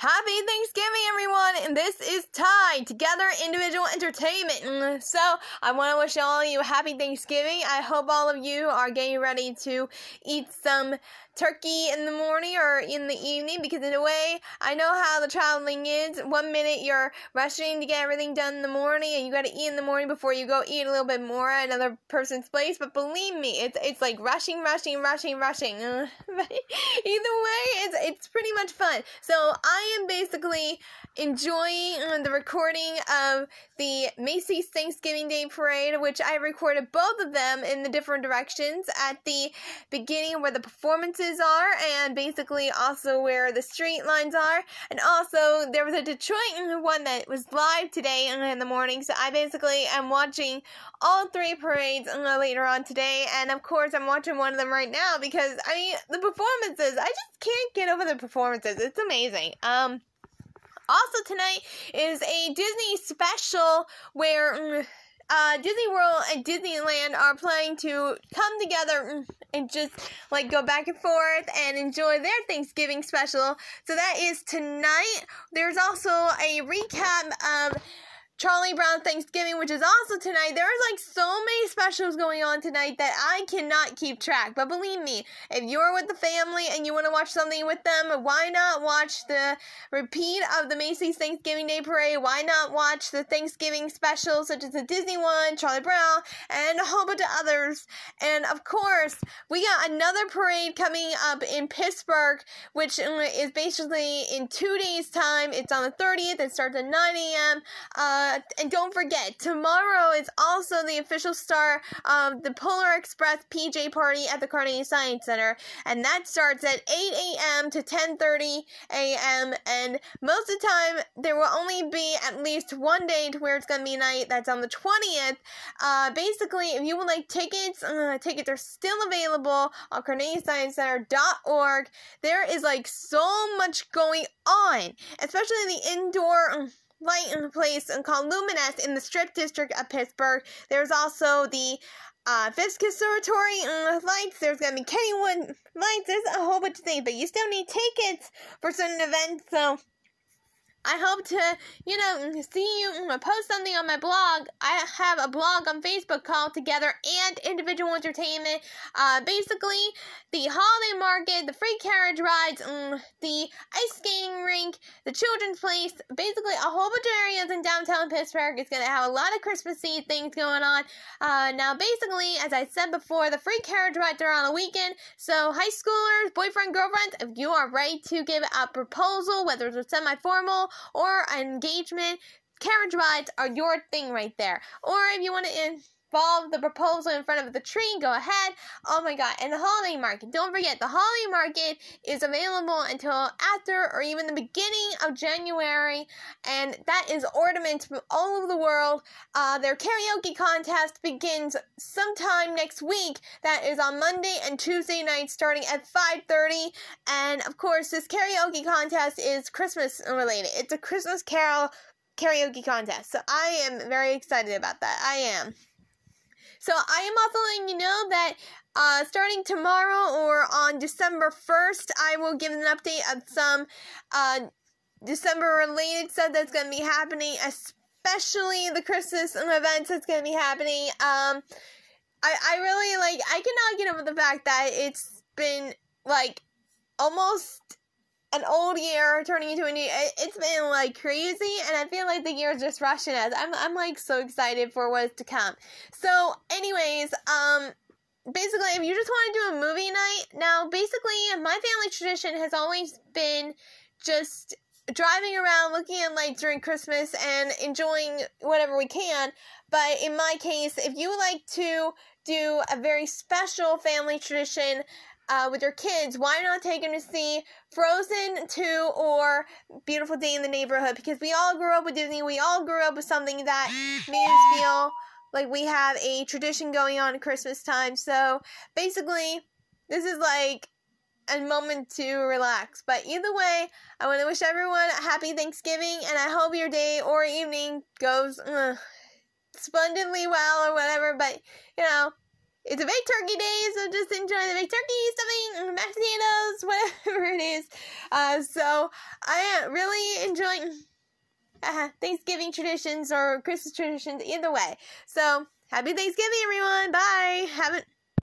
Happy Thanksgiving, everyone! And this is Ty Together Individual Entertainment. Mm, So, I want to wish all of you happy Thanksgiving. I hope all of you are getting ready to eat some turkey in the morning or in the evening because, in a way, I know how the traveling is. One minute you're rushing to get everything done in the morning and you got to eat in the morning before you go eat a little bit more at another person's place. But believe me, it's, it's like rushing, rushing, rushing, rushing. Either way, it's, it's pretty much fun. So, I am basically enjoying uh, the recording of the Macy's Thanksgiving Day Parade, which I recorded both of them in the different directions at the beginning where the performances are, and basically also where the street lines are. And also, there was a Detroit one that was live today in the morning, so I basically am watching all three parades uh, later on today, and of course, I'm watching one of them right now because I mean, the performances, I just over the performances. It's amazing. Um, also tonight is a Disney special where mm, uh, Disney World and Disneyland are planning to come together mm, and just like go back and forth and enjoy their Thanksgiving special. So that is tonight. There's also a recap of Charlie Brown Thanksgiving, which is also tonight. There's like so many specials going on tonight that I cannot keep track. But believe me, if you're with the family and you want to watch something with them, why not watch the repeat of the Macy's Thanksgiving Day Parade? Why not watch the Thanksgiving specials such as the Disney one, Charlie Brown, and a whole bunch of others? And of course, we got another parade coming up in Pittsburgh, which uh, is basically in two days' time. It's on the 30th. It starts at 9 a.m. Uh, and don't forget, tomorrow is also the official start of the Polar Express PJ party at the Carnegie Science Center, and that starts at 8 a.m. to 10:30 a.m. And most of the time, there will only be at least one day to where it's gonna be night. That's on the 20th. Uh, basically, if you would like tickets, uh, tickets are still available on CarnegieScienceCenter.org. There is like so much going on, especially the indoor light in place and called Luminous in the Strip District of Pittsburgh. There's also the uh, Phipps Conservatory uh, lights. There's gonna be Kennywood lights. There's a whole bunch of things, but you still need tickets for certain events. So I hope to, you know, see you post something on my blog. I have a blog on Facebook called Together and Individual Entertainment. Uh, basically, the holiday market, the free carriage rides, um, the ice skating rink, the children's place, basically a whole bunch of areas in downtown Pittsburgh. is going to have a lot of Christmassy things going on. Uh, now, basically, as I said before, the free carriage rides are on a weekend. So, high schoolers, boyfriend, girlfriends, if you are ready to give a proposal, whether it's semi formal, or engagement, carriage rides are your thing right there. Or if you want to involve the proposal in front of the tree, go ahead. Oh my god, and the holiday market. Don't forget, the holiday market is available until after or even the beginning of January, and that is ornaments from all over the world. Uh, their karaoke contest begins sometime next week. That is on Monday and Tuesday nights starting at 5.30. And of course, this karaoke contest is Christmas related. It's a Christmas carol karaoke contest. So I am very excited about that. I am. So I am also letting you know that uh, starting tomorrow or on December 1st, I will give an update of some uh, December related stuff that's going to be happening, especially the Christmas events that's going to be happening. Um, I, I really like, I cannot get over the fact that it's been like almost an old year turning into a new it, it's been like crazy and i feel like the year's just rushing us. I'm, I'm like so excited for what's to come. So anyways um basically if you just want to do a movie night now basically my family tradition has always been just driving around looking at lights during christmas and enjoying whatever we can but in my case if you like to do a very special family tradition uh, with your kids, why not take them to see Frozen 2 or Beautiful Day in the Neighborhood? Because we all grew up with Disney. We all grew up with something that made us feel like we have a tradition going on at Christmas time. So basically, this is like a moment to relax. But either way, I want to wish everyone a happy Thanksgiving, and I hope your day or evening goes splendidly well or whatever. But you know, it's a big turkey day, so just enjoy the big turkey stuffing, mashed potatoes, whatever it is. Uh, so I am really enjoying uh, Thanksgiving traditions or Christmas traditions, either way. So happy Thanksgiving, everyone! Bye. Have it.